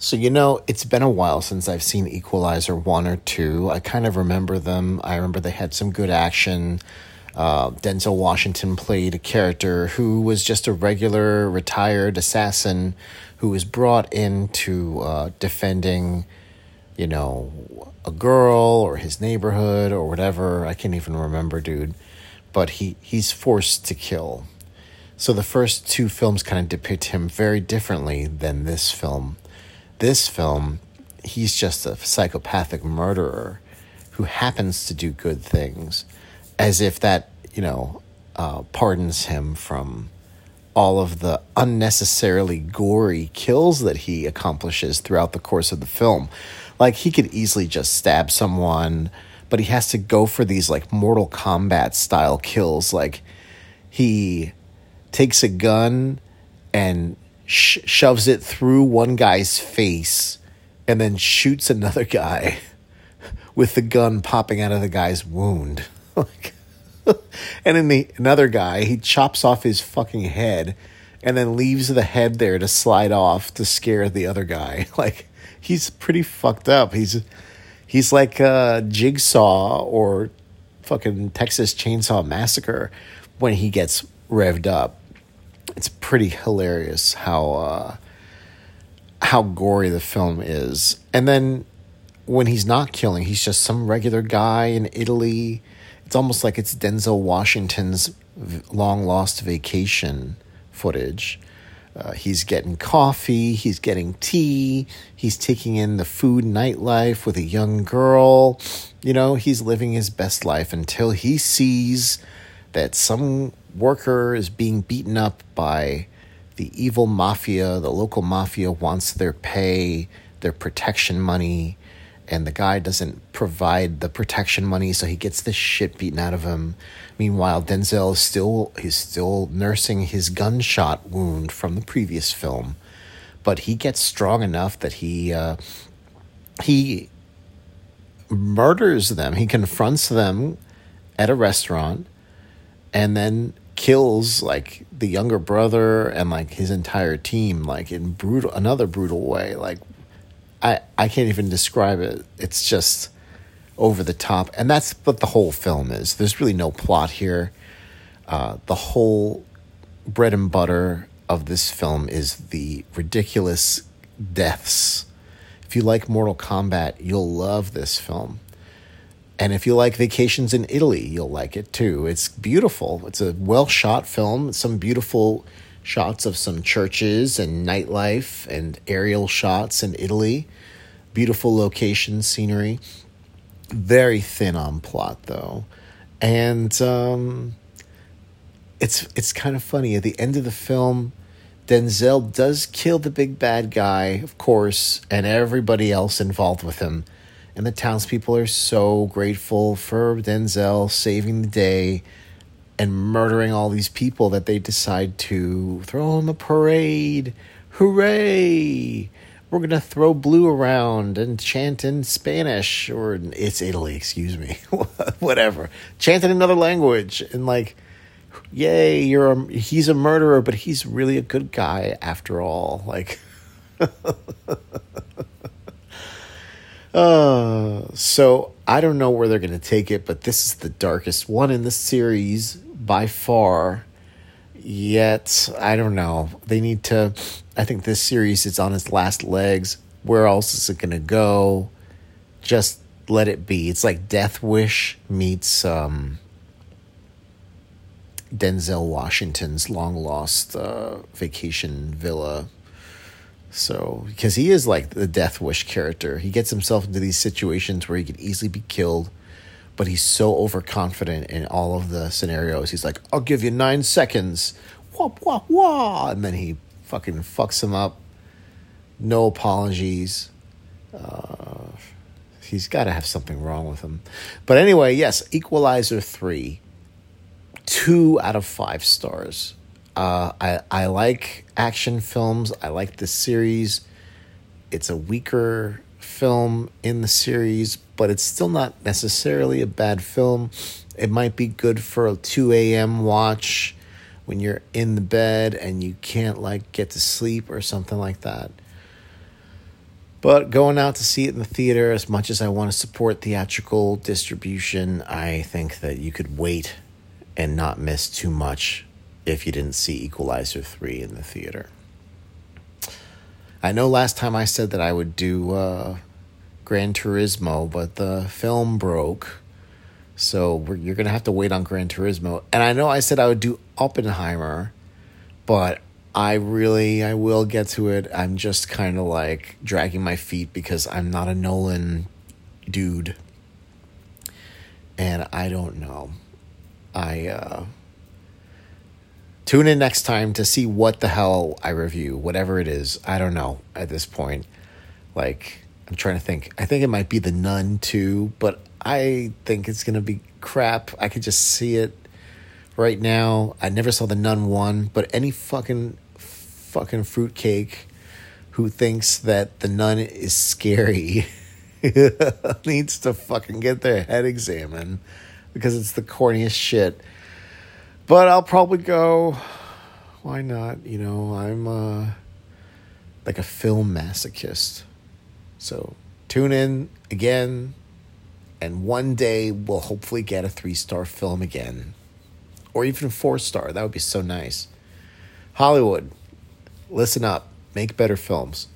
So, you know, it's been a while since I've seen Equalizer 1 or 2. I kind of remember them. I remember they had some good action. Uh, Denzel Washington played a character who was just a regular retired assassin who was brought into uh, defending, you know, a girl or his neighborhood or whatever. I can't even remember, dude. But he, he's forced to kill. So the first two films kind of depict him very differently than this film this film, he's just a psychopathic murderer who happens to do good things, as if that, you know, uh, pardons him from all of the unnecessarily gory kills that he accomplishes throughout the course of the film. Like, he could easily just stab someone, but he has to go for these, like, Mortal Kombat style kills. Like, he takes a gun and sh- shoves it through one guy's face and then shoots another guy with the gun popping out of the guy's wound. and then the another guy, he chops off his fucking head and then leaves the head there to slide off to scare the other guy. Like he's pretty fucked up. He's he's like a Jigsaw or fucking Texas Chainsaw Massacre when he gets revved up it's pretty hilarious how uh, how gory the film is. And then when he's not killing, he's just some regular guy in Italy. It's almost like it's Denzel Washington's long lost vacation footage. Uh, he's getting coffee, he's getting tea, he's taking in the food nightlife with a young girl. You know, he's living his best life until he sees that some worker is being beaten up by the evil mafia. The local mafia wants their pay, their protection money, and the guy doesn't provide the protection money, so he gets the shit beaten out of him. Meanwhile, Denzel is still he's still nursing his gunshot wound from the previous film, but he gets strong enough that he uh, he murders them. He confronts them at a restaurant and then kills like the younger brother and like his entire team like in brutal another brutal way. Like i i can't even describe it. It's just over the top. And that's what the whole film is. There's really no plot here. Uh, the whole bread and butter of this film is the ridiculous deaths. If you like mortal kombat you'll love this film and if you like Vacations in Italy, you'll like it too. It's beautiful. It's a well shot film. Some beautiful shots of some churches and nightlife and aerial shots in Italy. Beautiful location scenery. Very thin on plot though. And um, it's it's kind of funny. At the end of the film, Denzel does kill the big bad guy, of course, and everybody else involved with him and the townspeople are so grateful for Denzel saving the day and murdering all these people that they decide to throw him a parade. Hooray! We're to throw blue around and chant in Spanish, or it's Italy, excuse me. Whatever. Chant in another language. And like, yay, you're a, he's a murderer, but he's really a good guy after all. Like, Uh, so I don't know where they're going to take it, but this is the darkest one in the series by far. Yet, I don't know. They need to. I think this series is on its last legs. Where else is it going to go? Just let it be. It's like Death Wish meets um, Denzel Washington's long lost uh, vacation villa so, because he is like the Death Wish character, he gets himself into these situations where he could easily be killed, but he's so overconfident in all of the scenarios. He's like, I'll give you nine seconds. Wah, wah, wah. And then he fucking fucks him up. No apologies. Uh, he's got to have something wrong with him. But anyway, yes, Equalizer 3. Two out of five stars. Uh, I I like action films. I like this series. It's a weaker film in the series, but it's still not necessarily a bad film. It might be good for a 2 a.m. watch when you're in the bed and you can't like get to sleep or something like that. But going out to see it in the theater, as much as I want to support theatrical distribution, I think that you could wait and not miss too much if you didn't see Equalizer 3 in the theater. I know last time I said that I would do uh, Gran Turismo, but the film broke. So you're going to have to wait on Gran Turismo. And I know I said I would do Oppenheimer, but I really, I will get to it. I'm just kind of like dragging my feet because I'm not a Nolan dude. And I don't know. I, uh, tune in next time to see what the hell I review, whatever it is. I don't know at this point. Like, I'm trying to think. I think it might be The Nun 2, but I think it's going to be crap. I could just see it right now. I never saw The Nun 1, but any fucking fucking fruitcake who thinks that The Nun is scary needs to fucking get their head examined because it's the corniest shit. But I'll probably go. Why not? You know, I'm uh, like a film masochist. So tune in again, and one day we'll hopefully get a three star film again, or even four star. That would be so nice. Hollywood, listen up, make better films.